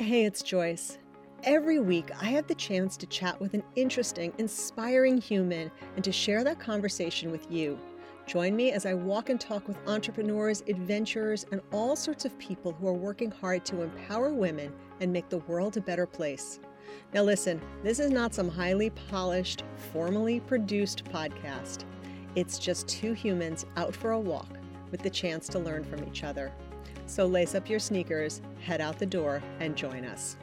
Hey, it's Joyce. Every week, I have the chance to chat with an interesting, inspiring human and to share that conversation with you. Join me as I walk and talk with entrepreneurs, adventurers, and all sorts of people who are working hard to empower women and make the world a better place. Now, listen, this is not some highly polished, formally produced podcast. It's just two humans out for a walk with the chance to learn from each other. So lace up your sneakers, head out the door, and join us.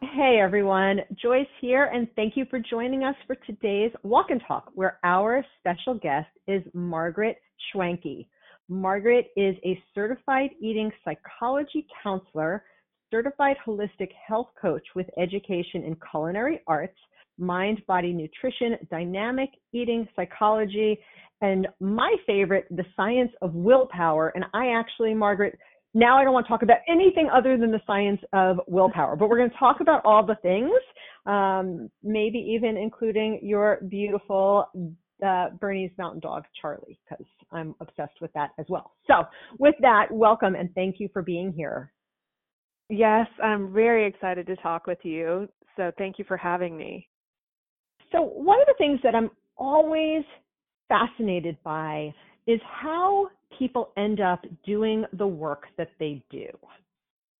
Hey everyone, Joyce here, and thank you for joining us for today's Walk and Talk, where our special guest is Margaret Schwenke. Margaret is a certified eating psychology counselor, certified holistic health coach with education in culinary arts, mind body nutrition, dynamic eating psychology, and my favorite, the science of willpower. And I actually, Margaret, now I don't want to talk about anything other than the science of willpower, but we're going to talk about all the things, um, maybe even including your beautiful uh, Bernese Mountain Dog, Charlie, because I'm obsessed with that as well. So, with that, welcome and thank you for being here. Yes, I'm very excited to talk with you. So, thank you for having me. So, one of the things that I'm always fascinated by is how people end up doing the work that they do.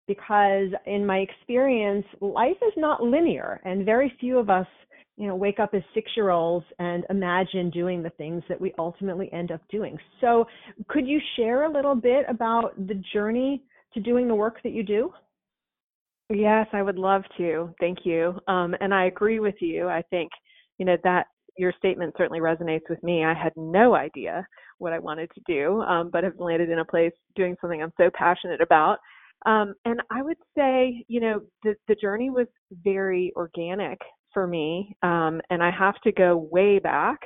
Because in my experience, life is not linear, and very few of us, you know, wake up as six-year-olds and imagine doing the things that we ultimately end up doing. So, could you share a little bit about the journey to doing the work that you do? Yes, I would love to. Thank you. Um, and I agree with you. I think, you know, that your statement certainly resonates with me. I had no idea what I wanted to do, um, but have landed in a place doing something I'm so passionate about. Um, and I would say, you know, the, the journey was very organic for me. Um, and I have to go way back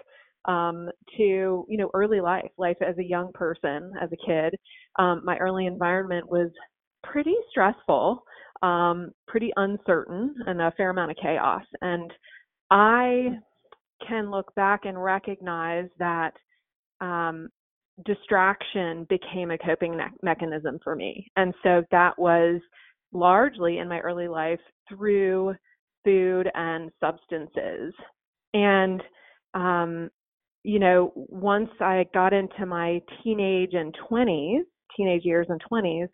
um, to, you know, early life, life as a young person, as a kid. Um, my early environment was pretty stressful, um, pretty uncertain, and a fair amount of chaos. And I can look back and recognize that um, distraction became a coping me- mechanism for me. And so that was largely in my early life through food and substances. And, um, you know, once I got into my teenage and 20s, teenage years and 20s,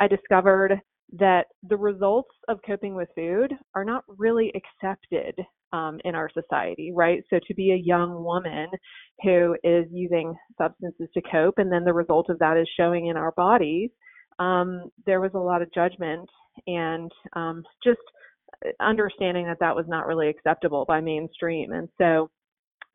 I discovered that the results of coping with food are not really accepted um, in our society, right? So to be a young woman who is using substances to cope, and then the result of that is showing in our bodies, um, there was a lot of judgment and um, just understanding that that was not really acceptable by mainstream. And so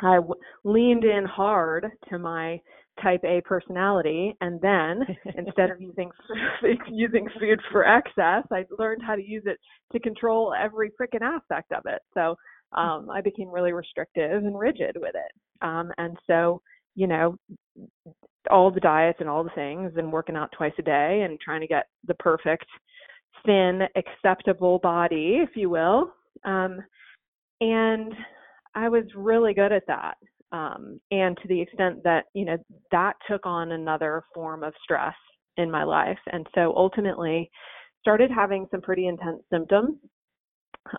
I w- leaned in hard to my type A personality, and then instead of using using food for excess, I learned how to use it to control every freaking aspect of it. So um, I became really restrictive and rigid with it. Um, and so, you know, all the diets and all the things, and working out twice a day and trying to get the perfect, thin, acceptable body, if you will. Um, and I was really good at that. Um, and to the extent that, you know, that took on another form of stress in my life. And so ultimately started having some pretty intense symptoms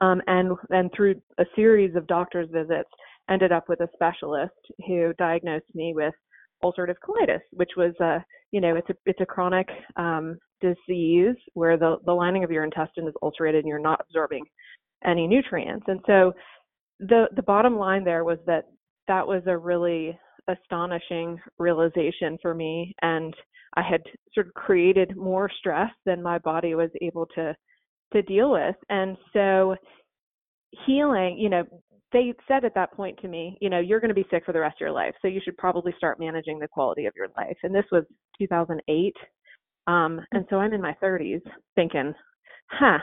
um, and and through a series of doctor's visits, ended up with a specialist who diagnosed me with ulcerative colitis, which was a you know it's a it's a chronic um, disease where the the lining of your intestine is ulcerated and you're not absorbing any nutrients. And so the the bottom line there was that that was a really astonishing realization for me and I had sort of created more stress than my body was able to to deal with. And so healing, you know, they said at that point to me, you know, you're going to be sick for the rest of your life, so you should probably start managing the quality of your life. And this was 2008. Um, and so I'm in my 30s thinking, huh,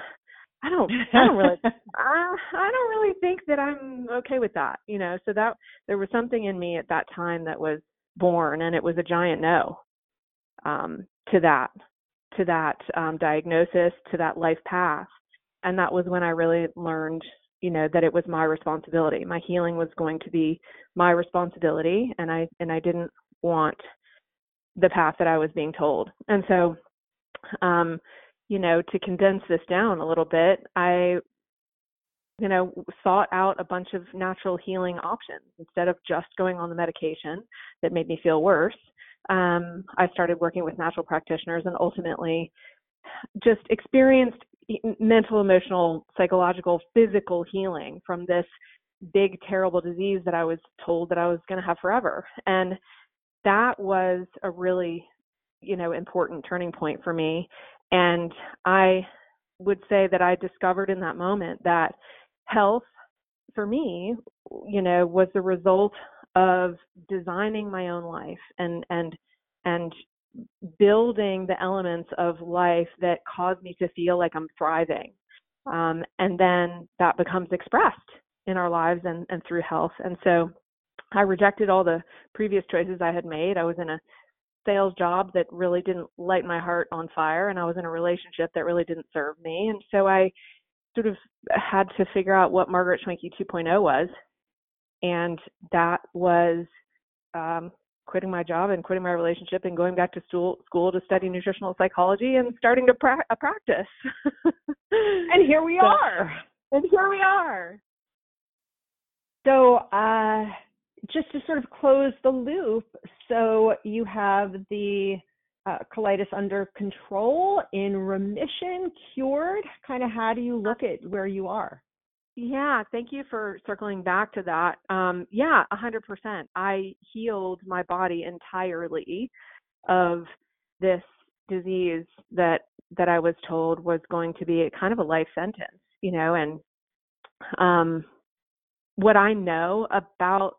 I don't, I don't really, I, I don't really think that I'm okay with that, you know. So that there was something in me at that time that was born, and it was a giant no um, to that to that um, diagnosis, to that life path. And that was when I really learned, you know, that it was my responsibility. My healing was going to be my responsibility, and I and I didn't want the path that I was being told. And so, um, you know, to condense this down a little bit, I you know, sought out a bunch of natural healing options instead of just going on the medication that made me feel worse. Um, I started working with natural practitioners and ultimately just experienced mental, emotional, psychological, physical healing from this big, terrible disease that I was told that I was going to have forever. And that was a really, you know, important turning point for me. And I would say that I discovered in that moment that health for me, you know, was the result of designing my own life and and and building the elements of life that cause me to feel like I'm thriving. Um, and then that becomes expressed in our lives and, and through health. And so I rejected all the previous choices I had made. I was in a sales job that really didn't light my heart on fire, and I was in a relationship that really didn't serve me. And so I sort of had to figure out what Margaret Schwenke 2.0 was, and that was um, quitting my job and quitting my relationship and going back to school school to study nutritional psychology and starting to pra- a practice. and here we so, are. And here we are. So, uh, just to sort of close the loop, so you have the uh, colitis under control, in remission, cured? Kind of how do you look at where you are? Yeah, thank you for circling back to that. Um, yeah, 100%. I healed my body entirely of this disease that that I was told was going to be a kind of a life sentence, you know, and um what I know about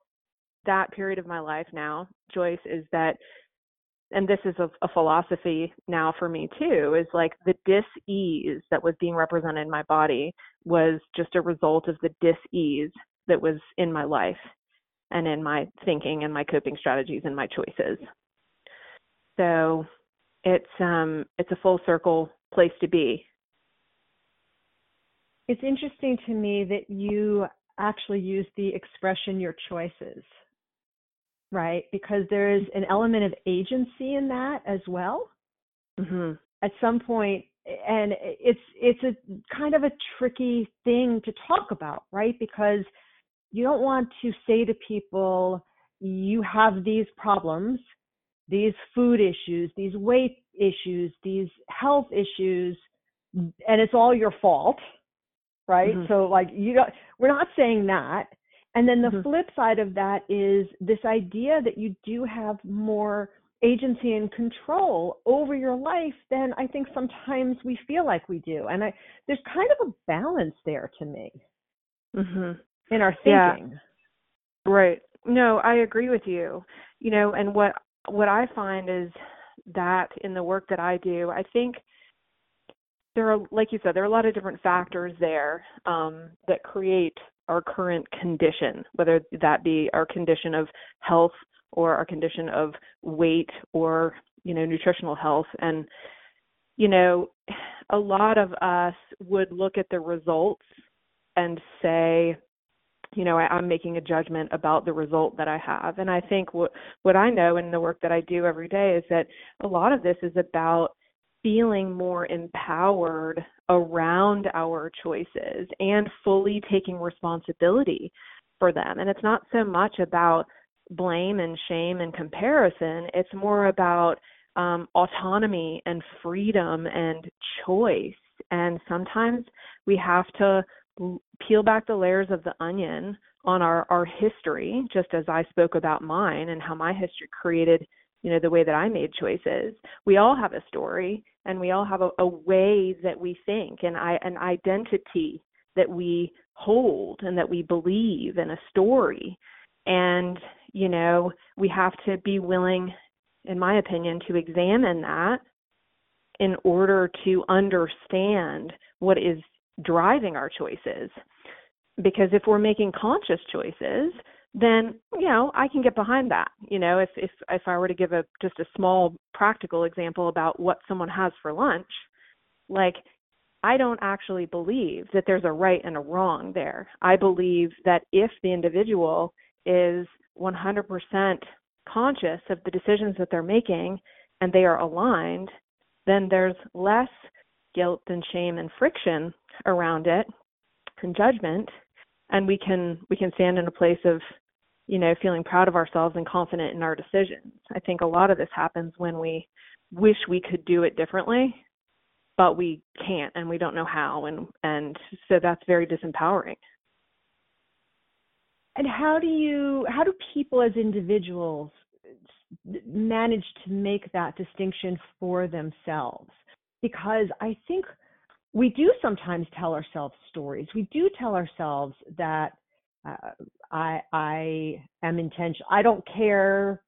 that period of my life now, Joyce, is that and this is a, a, philosophy now for me too is like the dis-ease that was being represented in my body was just a result of the dis-ease that was in my life and in my thinking and my coping strategies and my choices. So it's um it's a full circle place to be. It's interesting to me that you actually use the expression your choices right? Because there is an element of agency in that as well. Mm-hmm. At some point, and it's it's a kind of a tricky thing to talk about, right? Because you don't want to say to people, you have these problems, these food issues, these weight issues, these health issues, and it's all your fault, right? Mm-hmm. So like you don't, we're not saying that, and then the mm-hmm. flip side of that is this idea that you do have more agency and control over your life than I think sometimes we feel like we do. And I there's kind of a balance there to me mm-hmm. in our thinking. Yeah. Right. No, I agree with you. You know, and what what I find is that in the work that I do, I think there are, like you said, there are a lot of different factors there um, that create our current condition, whether that be our condition of health or our condition of weight or you know nutritional health. And you know a lot of us would look at the results and say you know I, i'm making a judgment about the result that i have. And i think what what i know in the work that i do every day is that a lot of this is about feeling more empowered around our choices and fully taking responsibility for them. And it's not so much about blame and shame and comparison, it's more about um, autonomy and freedom and choice. And sometimes we have to peel back the layers of the onion on our, our history, just as I spoke about mine and how my history created you know the way that i made choices. We all have a story and we all have a, a way that we think and I, an identity that we hold and that we believe in a story. And you know we have to be willing in my opinion to examine that in order to understand what is driving our choices. Because if we're making conscious choices then you know I can get behind that. You know, if if if I were to give a just a small practical example about what someone has for lunch, like I don't actually believe that there's a right and a wrong there. I believe that if the individual is 100% conscious of the decisions that they're making and they are aligned, then there's less guilt and shame and friction around it and judgment and we can we can stand in a place of you know feeling proud of ourselves and confident in our decisions. I think a lot of this happens when we wish we could do it differently but we can't and we don't know how and and so that's very disempowering. And how do you how do people as individuals manage to make that distinction for themselves? Because i think we do sometimes tell ourselves stories. We do tell ourselves that uh, i i am intentional i don't care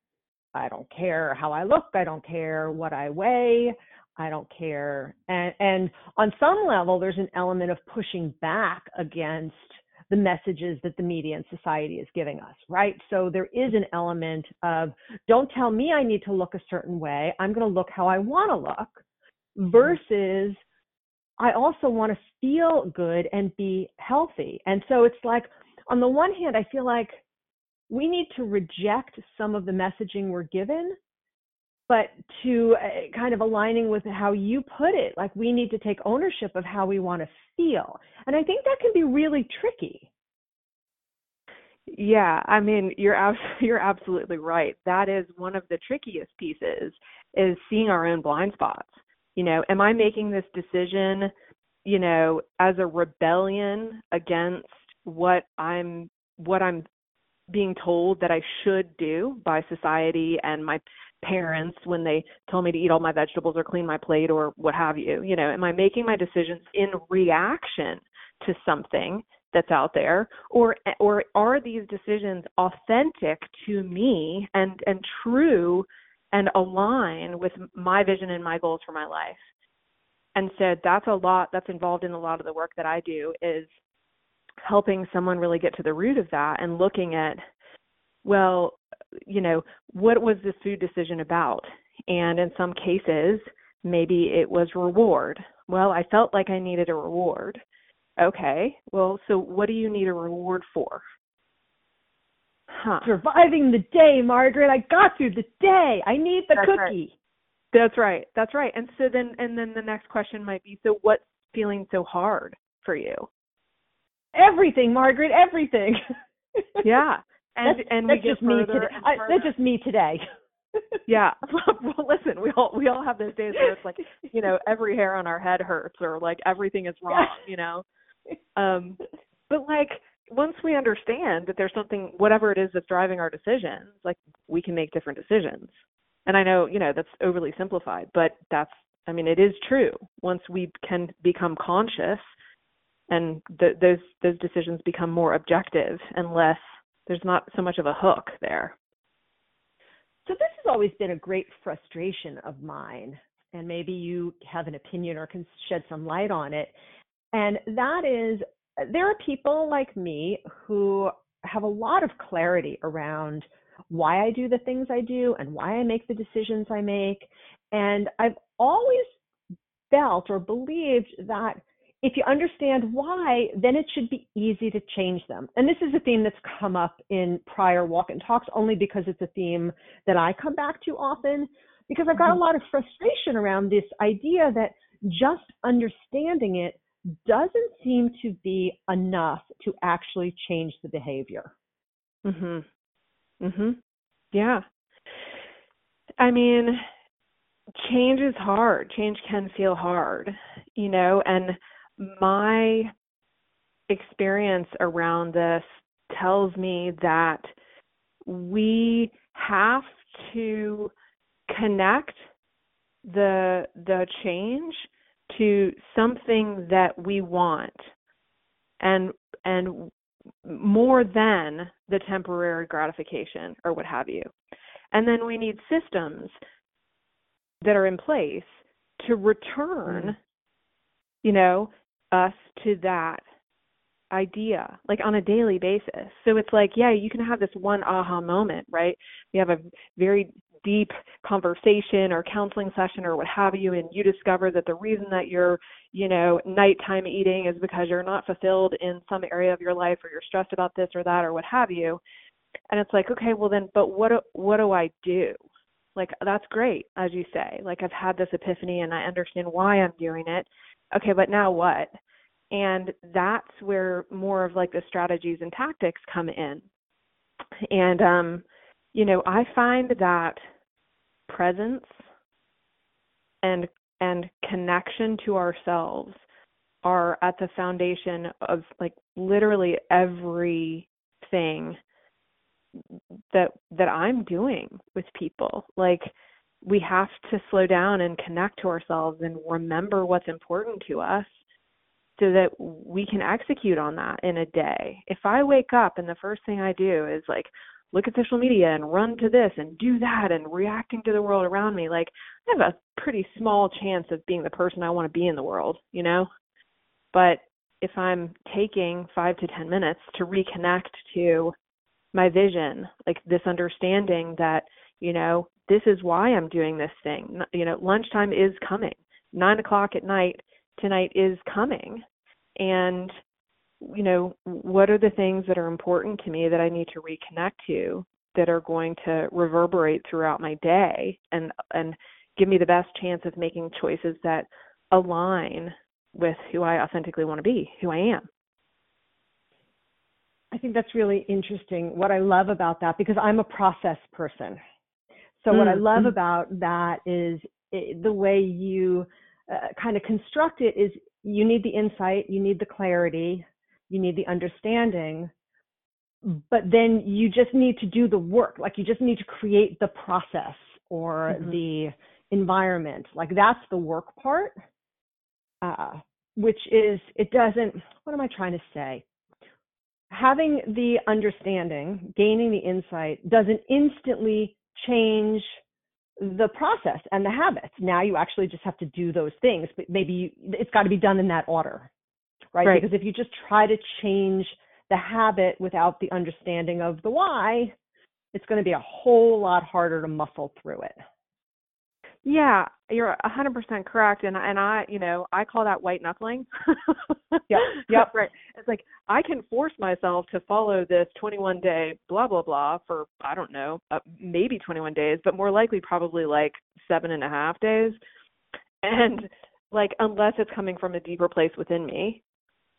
i don't care how i look i don't care what i weigh I don't care. And, and on some level, there's an element of pushing back against the messages that the media and society is giving us, right? So there is an element of don't tell me I need to look a certain way. I'm going to look how I want to look mm-hmm. versus I also want to feel good and be healthy. And so it's like, on the one hand, I feel like we need to reject some of the messaging we're given but to uh, kind of aligning with how you put it like we need to take ownership of how we want to feel and i think that can be really tricky. Yeah i mean you're you're absolutely right. That is one of the trickiest pieces is seeing our own blind spots. You know am i making this decision you know as a rebellion against what i'm what i'm being told that I should do by society and my parents when they tell me to eat all my vegetables or clean my plate or what have you you know am i making my decisions in reaction to something that's out there? Or or are these decisions authentic to me and and true and align with my vision and my goals for my life? And so that's a lot that's involved in a lot of the work that i do is helping someone really get to the root of that and looking at well you know, what was this food decision about? And in some cases, maybe it was reward. Well, I felt like I needed a reward. Okay, well, so what do you need a reward for? Huh. Surviving the day, Margaret. I got through the day. I need the That's cookie. Right. That's right. That's right. And so then and then the next question might be so what's feeling so hard for you? Everything, Margaret, everything. yeah and and we just me today. I, that's just me today. yeah. well, listen, we all we all have those days where it's like, you know, every hair on our head hurts or like everything is wrong, you know. Um but like once we understand that there's something whatever it is that's driving our decisions, like we can make different decisions. And I know, you know, that's overly simplified, but that's I mean, it is true. Once we can become conscious and th- those those decisions become more objective and less there's not so much of a hook there. So this has always been a great frustration of mine, and maybe you have an opinion or can shed some light on it. And that is, there are people like me who have a lot of clarity around why I do the things I do and why I make the decisions I make. And I've always felt or believed that if you understand why, then it should be easy to change them. And this is a theme that's come up in prior walk and talks only because it's a theme that I come back to often because I've got a mm-hmm. lot of frustration around this idea that just understanding it doesn't seem to be enough to actually change the behavior. Mhm. Mhm. Yeah. I mean, change is hard. Change can feel hard, you know, and my experience around this tells me that we have to connect the the change to something that we want and and more than the temporary gratification or what have you and then we need systems that are in place to return mm. you know us to that idea like on a daily basis so it's like yeah you can have this one aha moment right you have a very deep conversation or counseling session or what have you and you discover that the reason that you're you know nighttime eating is because you're not fulfilled in some area of your life or you're stressed about this or that or what have you and it's like okay well then but what what do i do Like that's great, as you say. Like I've had this epiphany and I understand why I'm doing it. Okay, but now what? And that's where more of like the strategies and tactics come in. And um, you know, I find that presence and and connection to ourselves are at the foundation of like literally everything that that I'm doing with people. Like we have to slow down and connect to ourselves and remember what's important to us so that we can execute on that in a day. If I wake up and the first thing I do is like look at social media and run to this and do that and reacting to the world around me, like I have a pretty small chance of being the person I want to be in the world, you know? But if I'm taking 5 to 10 minutes to reconnect to my vision, like this understanding that, you know, this is why I'm doing this thing. You know, lunchtime is coming. Nine o'clock at night tonight is coming. And, you know, what are the things that are important to me that I need to reconnect to that are going to reverberate throughout my day and and give me the best chance of making choices that align with who I authentically want to be, who I am. I think that's really interesting. What I love about that, because I'm a process person. So, mm what I mm, love mm about that is it, the way you uh, kind of construct it is you need the insight, you need the clarity, you need the understanding, but then you just need to do the work. Like, you just need to create the process or mm-hmm. the environment. Like, that's the work part, uh, which is, it doesn't, what am I trying to say? having the understanding, gaining the insight doesn't instantly change the process and the habits. Now you actually just have to do those things, but maybe you, it's got to be done in that order, right? right? Because if you just try to change the habit without the understanding of the why, it's going to be a whole lot harder to muscle through it. Yeah, you're a hundred percent correct, and and I, you know, I call that white knuckling. yeah, yep, right. It's like I can force myself to follow this 21 day blah blah blah for I don't know, uh, maybe 21 days, but more likely probably like seven and a half days, and like unless it's coming from a deeper place within me,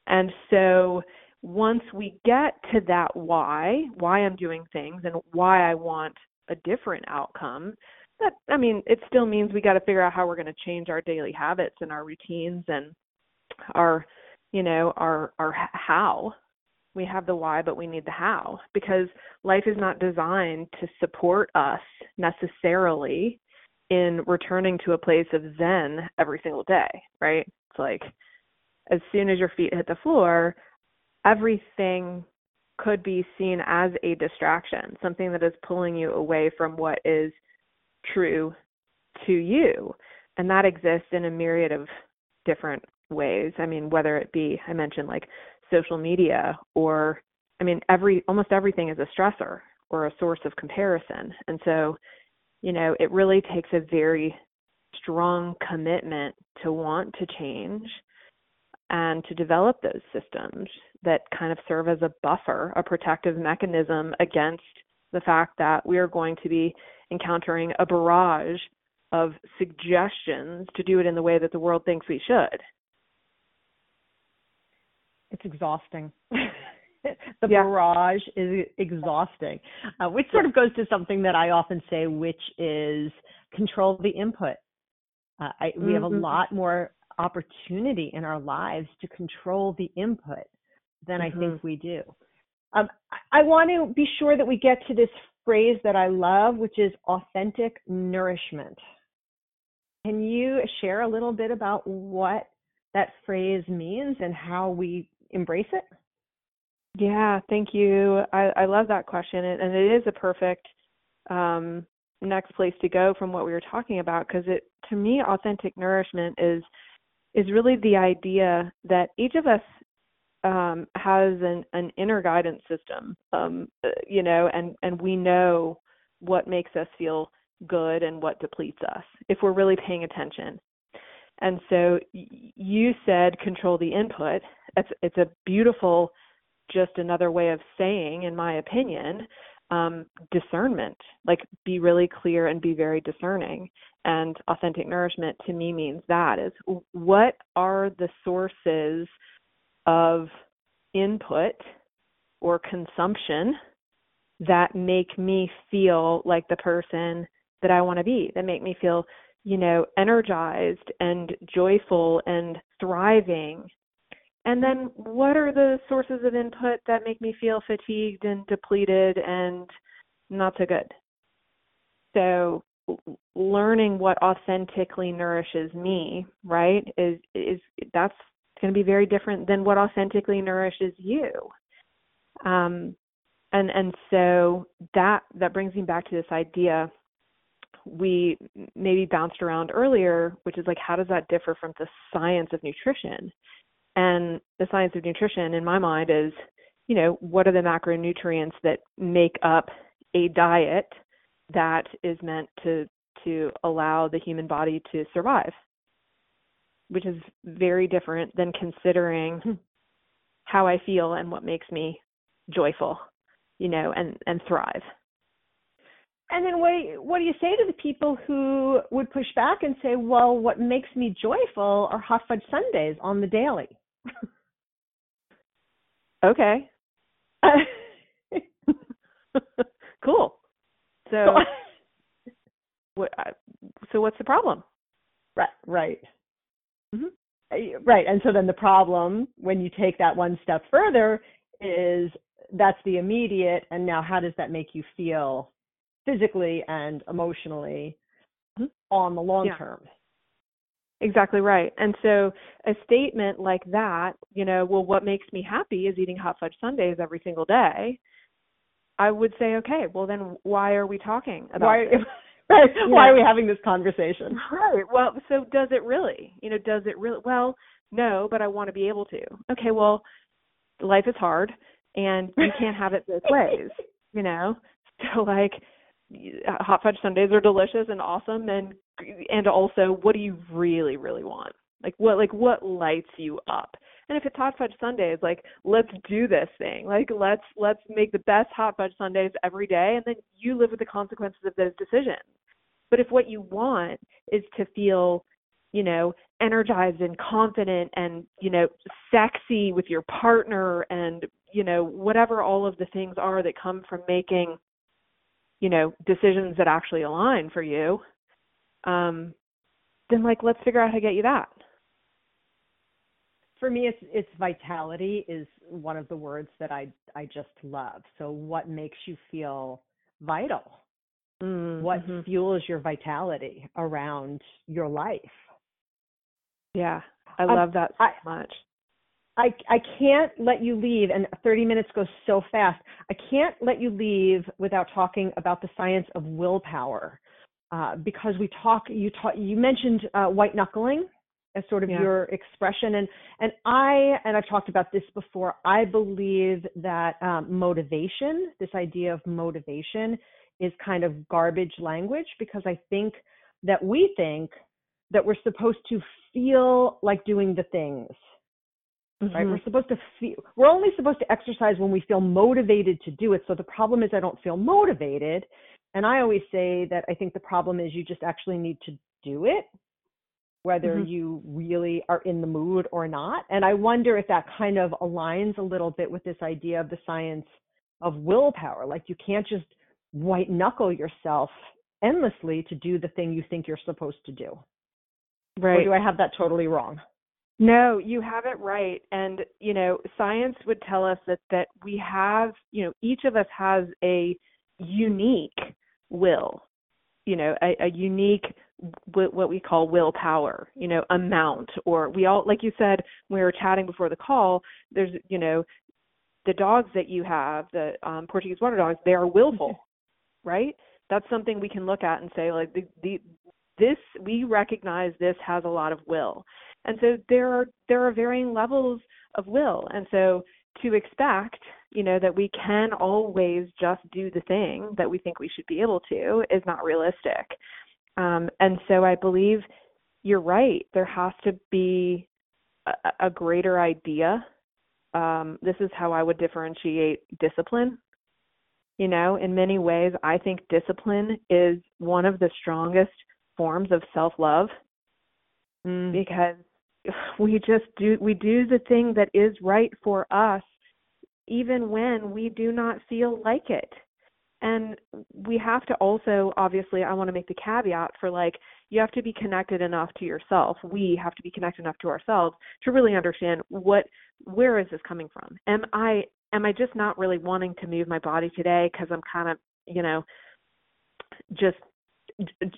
and so once we get to that why, why I'm doing things, and why I want a different outcome that I mean, it still means we got to figure out how we're going to change our daily habits and our routines and our, you know, our our how. We have the why, but we need the how because life is not designed to support us necessarily in returning to a place of zen every single day, right? It's like as soon as your feet hit the floor, everything could be seen as a distraction, something that is pulling you away from what is true to you. And that exists in a myriad of different ways. I mean, whether it be, I mentioned like social media or, I mean, every, almost everything is a stressor or a source of comparison. And so, you know, it really takes a very strong commitment to want to change and to develop those systems that kind of serve as a buffer, a protective mechanism against the fact that we are going to be encountering a barrage of suggestions to do it in the way that the world thinks we should. It's exhausting. the yeah. barrage is exhausting, uh, which sort of goes to something that I often say, which is control the input. Uh, I, we mm-hmm. have a mm-hmm. lot more opportunity in our lives to control the input than mm-hmm. I think mm-hmm. we do. Um, I want to be sure that we get to this phrase that I love, which is authentic nourishment. Can you share a little bit about what that phrase means and how we embrace it? Yeah, thank you. I, I love that question, and it is a perfect um, next place to go from what we were talking about because it, to me, authentic nourishment is is really the idea that each of us um, has an, an inner guidance system, um, uh, you know, and, and we know what makes us feel good and what depletes us if we're really paying attention. And so you said control the input. It's, it's a beautiful, just another way of saying, in my opinion, um, discernment, like be really clear and be very discerning. And authentic nourishment to me means that is what are the sources of input or consumption that make me feel like the person that I want to be, that make me feel, you know, energized and joyful and thriving. And then what are the sources of input that make me feel fatigued and depleted and not so good? So learning what authentically nourishes me, right, is is that's going to be very different than what authentically nourishes you. Um, and and so that that brings me back to this idea we maybe bounced around earlier, which is like how does that differ from the science of nutrition? And the science of nutrition, in my mind, is you know what are the macronutrients that make up a diet that is meant to to allow the human body to survive, which is very different than considering how I feel and what makes me joyful, you know, and and thrive. And then what what do you say to the people who would push back and say, "Well, what makes me joyful are hot fudge sundaes on the daily." okay. cool. So, what? So what's the problem? Right. Right. Mm-hmm. Uh, right. And so then the problem, when you take that one step further, is that's the immediate, and now how does that make you feel physically and emotionally mm-hmm. on the long yeah. term. Exactly right. And so a statement like that, you know, well, what makes me happy is eating hot fudge sundaes every single day. I would say, okay, well then why are we talking about why, this? Right. Why are we having this conversation? Right. Well, so does it really? You know, does it really? Well, no, but I want to be able to. Okay, well, life is hard and you can't have it both ways, you know? So like uh, hot fudge sundaes are delicious and awesome and and also what do you really really want like what like what lights you up and if it's hot fudge sundaes, like let's do this thing like let's let's make the best hot fudge sundaes every day and then you live with the consequences of those decisions but if what you want is to feel you know energized and confident and you know sexy with your partner and you know whatever all of the things are that come from making you know decisions that actually align for you um then like let's figure out how to get you that. For me it's it's vitality is one of the words that i i just love. So what makes you feel vital mm-hmm. what fuels your vitality around your life yeah i love um, that so I, much I, I can't let you leave, and 30 minutes goes so fast. I can't let you leave without talking about the science of willpower, uh, because we talk. You talk. You mentioned uh, white knuckling as sort of yeah. your expression, and and I and I've talked about this before. I believe that um, motivation, this idea of motivation, is kind of garbage language because I think that we think that we're supposed to feel like doing the things mm-hmm. right? We're supposed to feel, we're only supposed to exercise when we feel motivated to do it. So the problem is I don't feel motivated. And I always say that I think the problem is you just actually need to do it, whether mm-hmm. you really are in the mood or not. And I wonder if that kind of aligns a little bit with this idea of the science of willpower. Like you can't just white knuckle yourself endlessly to do the thing you think you're supposed to do. Right. Or do I have that totally wrong? No, you have it right. And, you know, science would tell us that, that we have, you know, each of us has a unique will, you know, a, a unique, what we call willpower, you know, amount. Or we all, like you said, when we were chatting before the call, there's, you know, the dogs that you have, the um, Portuguese water dogs, they are willful, right? That's something we can look at and say, like, the, the, this, we recognize this has a lot of will. And so there are there are varying levels of will. And so to expect you know that we can always just do the thing that we think we should be able to is not realistic. Um, and so i believe you're right. There has to be a, a greater idea. Um, this is how i would differentiate discipline You know, in many ways, I think discipline is one of the strongest forms of self love mm. because we just do we do the thing that is right for us even when we do not feel like it and we have to also obviously i want to make the caveat for like you have to be connected enough to yourself we have to be connected enough to ourselves to really understand what where is this coming from am i am i just not really wanting to move my body today because i'm kind of you know just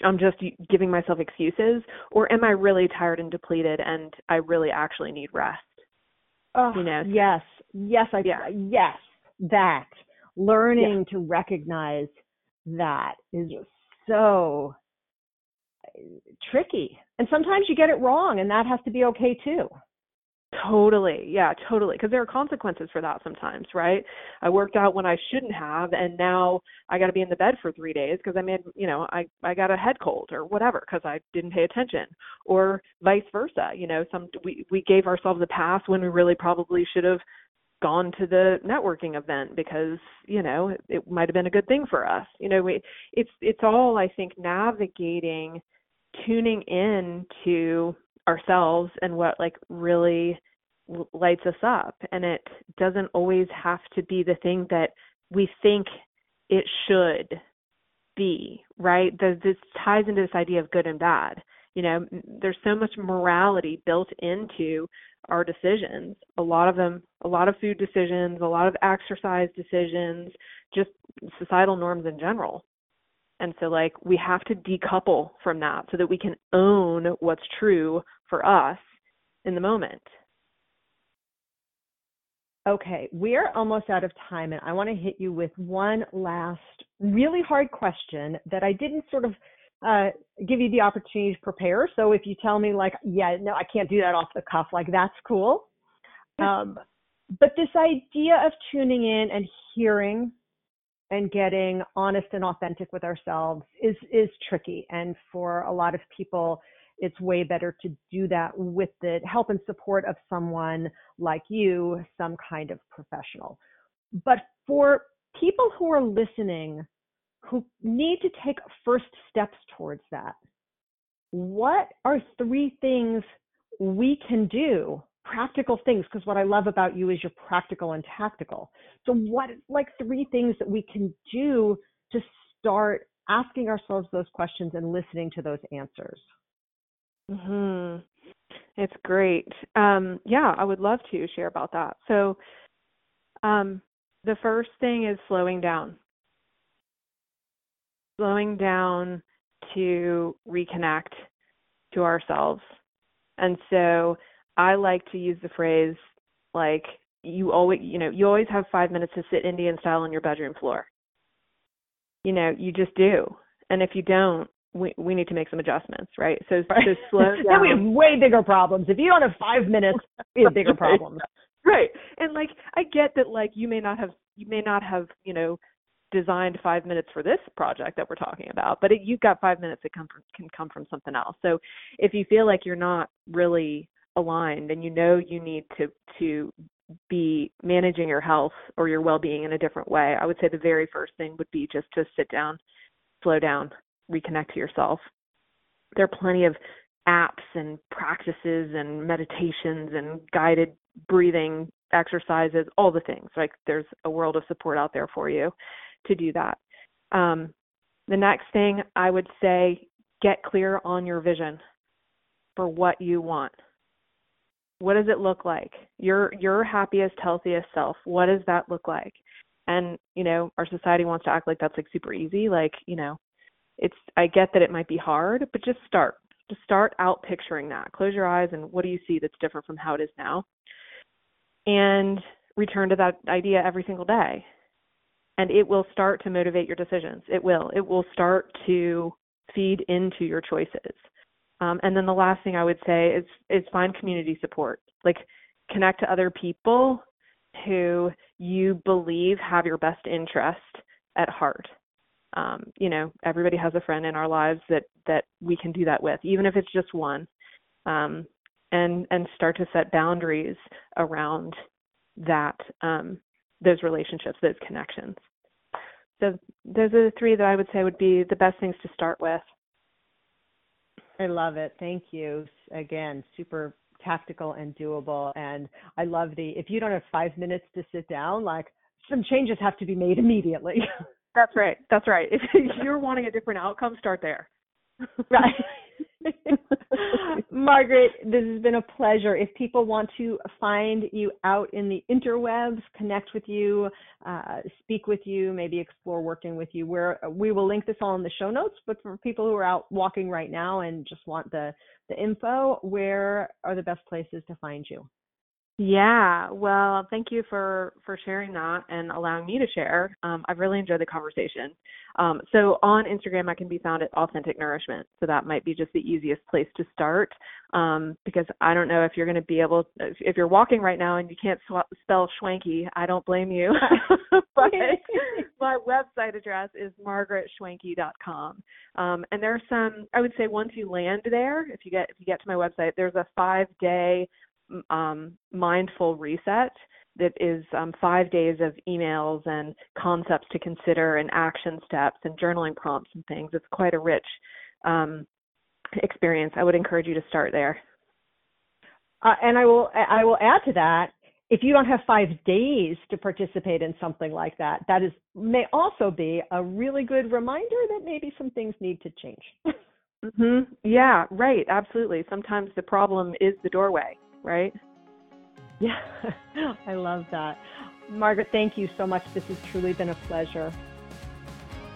i'm just giving myself excuses or am i really tired and depleted and i really actually need rest oh, you know yes yes i yeah. yes that learning yeah. to recognize that is so uh, tricky. And sometimes you get it wrong, and that has to be okay too. Totally. Yeah, totally. Because there are consequences for that sometimes, right? I worked out when I shouldn't have, and now I got to be in the bed for three days because I made, you know, I I got a head cold or whatever because I didn't pay attention, or vice versa. You know, some we we gave ourselves a pass when we really probably should have gone to the networking event because you know it, it might have been a good thing for us you know we it's it's all i think navigating tuning in to ourselves and what like really lights us up. And it doesn't always have to be the thing that we think it should be right? The, this ties into this idea of good and bad. You know there's so much morality built into our decisions. A lot of them a lot of food decisions a lot of exercise decisions just societal norms in general and so like we have to decouple from that so that we can own what's true for us in the moment Okay, we're almost out of time, and I want to hit you with one last really hard question that I didn't sort of uh, give you the opportunity to prepare. So if you tell me like, yeah, no, I can't do that off the cuff, like that's cool. Um, but this idea of tuning in and hearing and getting honest and authentic with ourselves is is tricky. And for a lot of people, it's way better to do that with the help and support of someone like you, some kind of professional. But for people who are listening who need to take first steps towards that. What are three things we can do? Practical things, because what I love about you is you're practical and tactical. So, what like three things that we can do to start asking ourselves those questions and listening to those answers? Hmm. It's great. Um, yeah, I would love to share about that. So, um, the first thing is slowing down slowing down to reconnect to ourselves. And so I like to use the phrase like you always you know, you always have 5 minutes to sit Indian style on your bedroom floor. You know, you just do. And if you don't, we we need to make some adjustments, right? So right. so slow down. then we have way bigger problems. If you don't have 5 minutes, we have bigger problems. Right. And like I get that like you may not have you may not have, you know, designed five minutes for this project that we're talking about, but it, you've got five minutes that come from, can come from something else. So if you feel like you're not really aligned and you know you need to to be managing your health or your well-being in a different way, I would say the very first thing would be just to sit down, slow down, reconnect to yourself. There are plenty of apps and practices and meditations and guided breathing exercises, all the things. Like there's a world of support out there for you to do that. Um, the next thing I would say get clear on your vision for what you want. What does it look like? Your your happiest, healthiest self. What does that look like? And you know, our society wants to act like that's like super easy. Like you know, it's I get that it might be hard, but just start. Just start out picturing that. Close your eyes and what do you see that's different from how it is now? And return to that idea every single day and it will start to motivate your decisions. It will. It will start to feed into your choices. Um, and then the last thing I would say is is find community support. Like connect to other people who you believe have your best interest at heart. Um, you know, everybody has a friend in our lives that that we can do that with, even if it's just one. Um, and and start to set boundaries around that um, those relationships, those connections. So those are the three that I would say would be the best things to start with. I love it. Thank you. Again, super tactical and doable. And I love the if you don't have five minutes to sit down, like some changes have to be made immediately. That's right. That's right. If you're wanting a different outcome, start there. Right. Margaret, this has been a pleasure. If people want to find you out in the interwebs, connect with you, uh, speak with you, maybe explore working with you, where we will link this all in the show notes. But for people who are out walking right now and just want the the info, where are the best places to find you? Yeah, well, thank you for for sharing that and allowing me to share. Um, I've really enjoyed the conversation. Um, so on Instagram, I can be found at Authentic Nourishment. So that might be just the easiest place to start um, because I don't know if you're going to be able. If, if, you're walking right now and you can't sw- spell Schwenke, I don't blame you. but my website address is margaretschwenke.com. Um, and there's some. I would say once you land there, if you get if you get to my website, there's a five day um, mindful reset that is um, five days of emails and concepts to consider and action steps and journaling prompts and things. It's quite a rich um, experience. I would encourage you to start there. Uh, and I will I will add to that. If you don't have five days to participate in something like that, that is may also be a really good reminder that maybe some things need to change. mhm. Yeah. Right. Absolutely. Sometimes the problem is the doorway right? Yeah, I love that. Margaret, thank you so much. This has truly been a pleasure.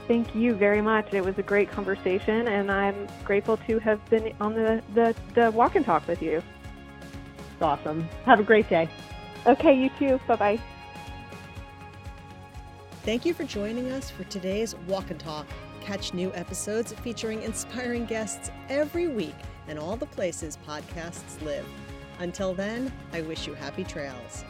Thank you very much. It was a great conversation, and I'm grateful to have been on the, the, the walk and talk with you. It's awesome. Have a great day. Okay, you too. Bye bye. Thank you for joining us for today's Walk and Talk. Catch new episodes featuring inspiring guests every week and all the places podcasts live. Until then, I wish you happy trails.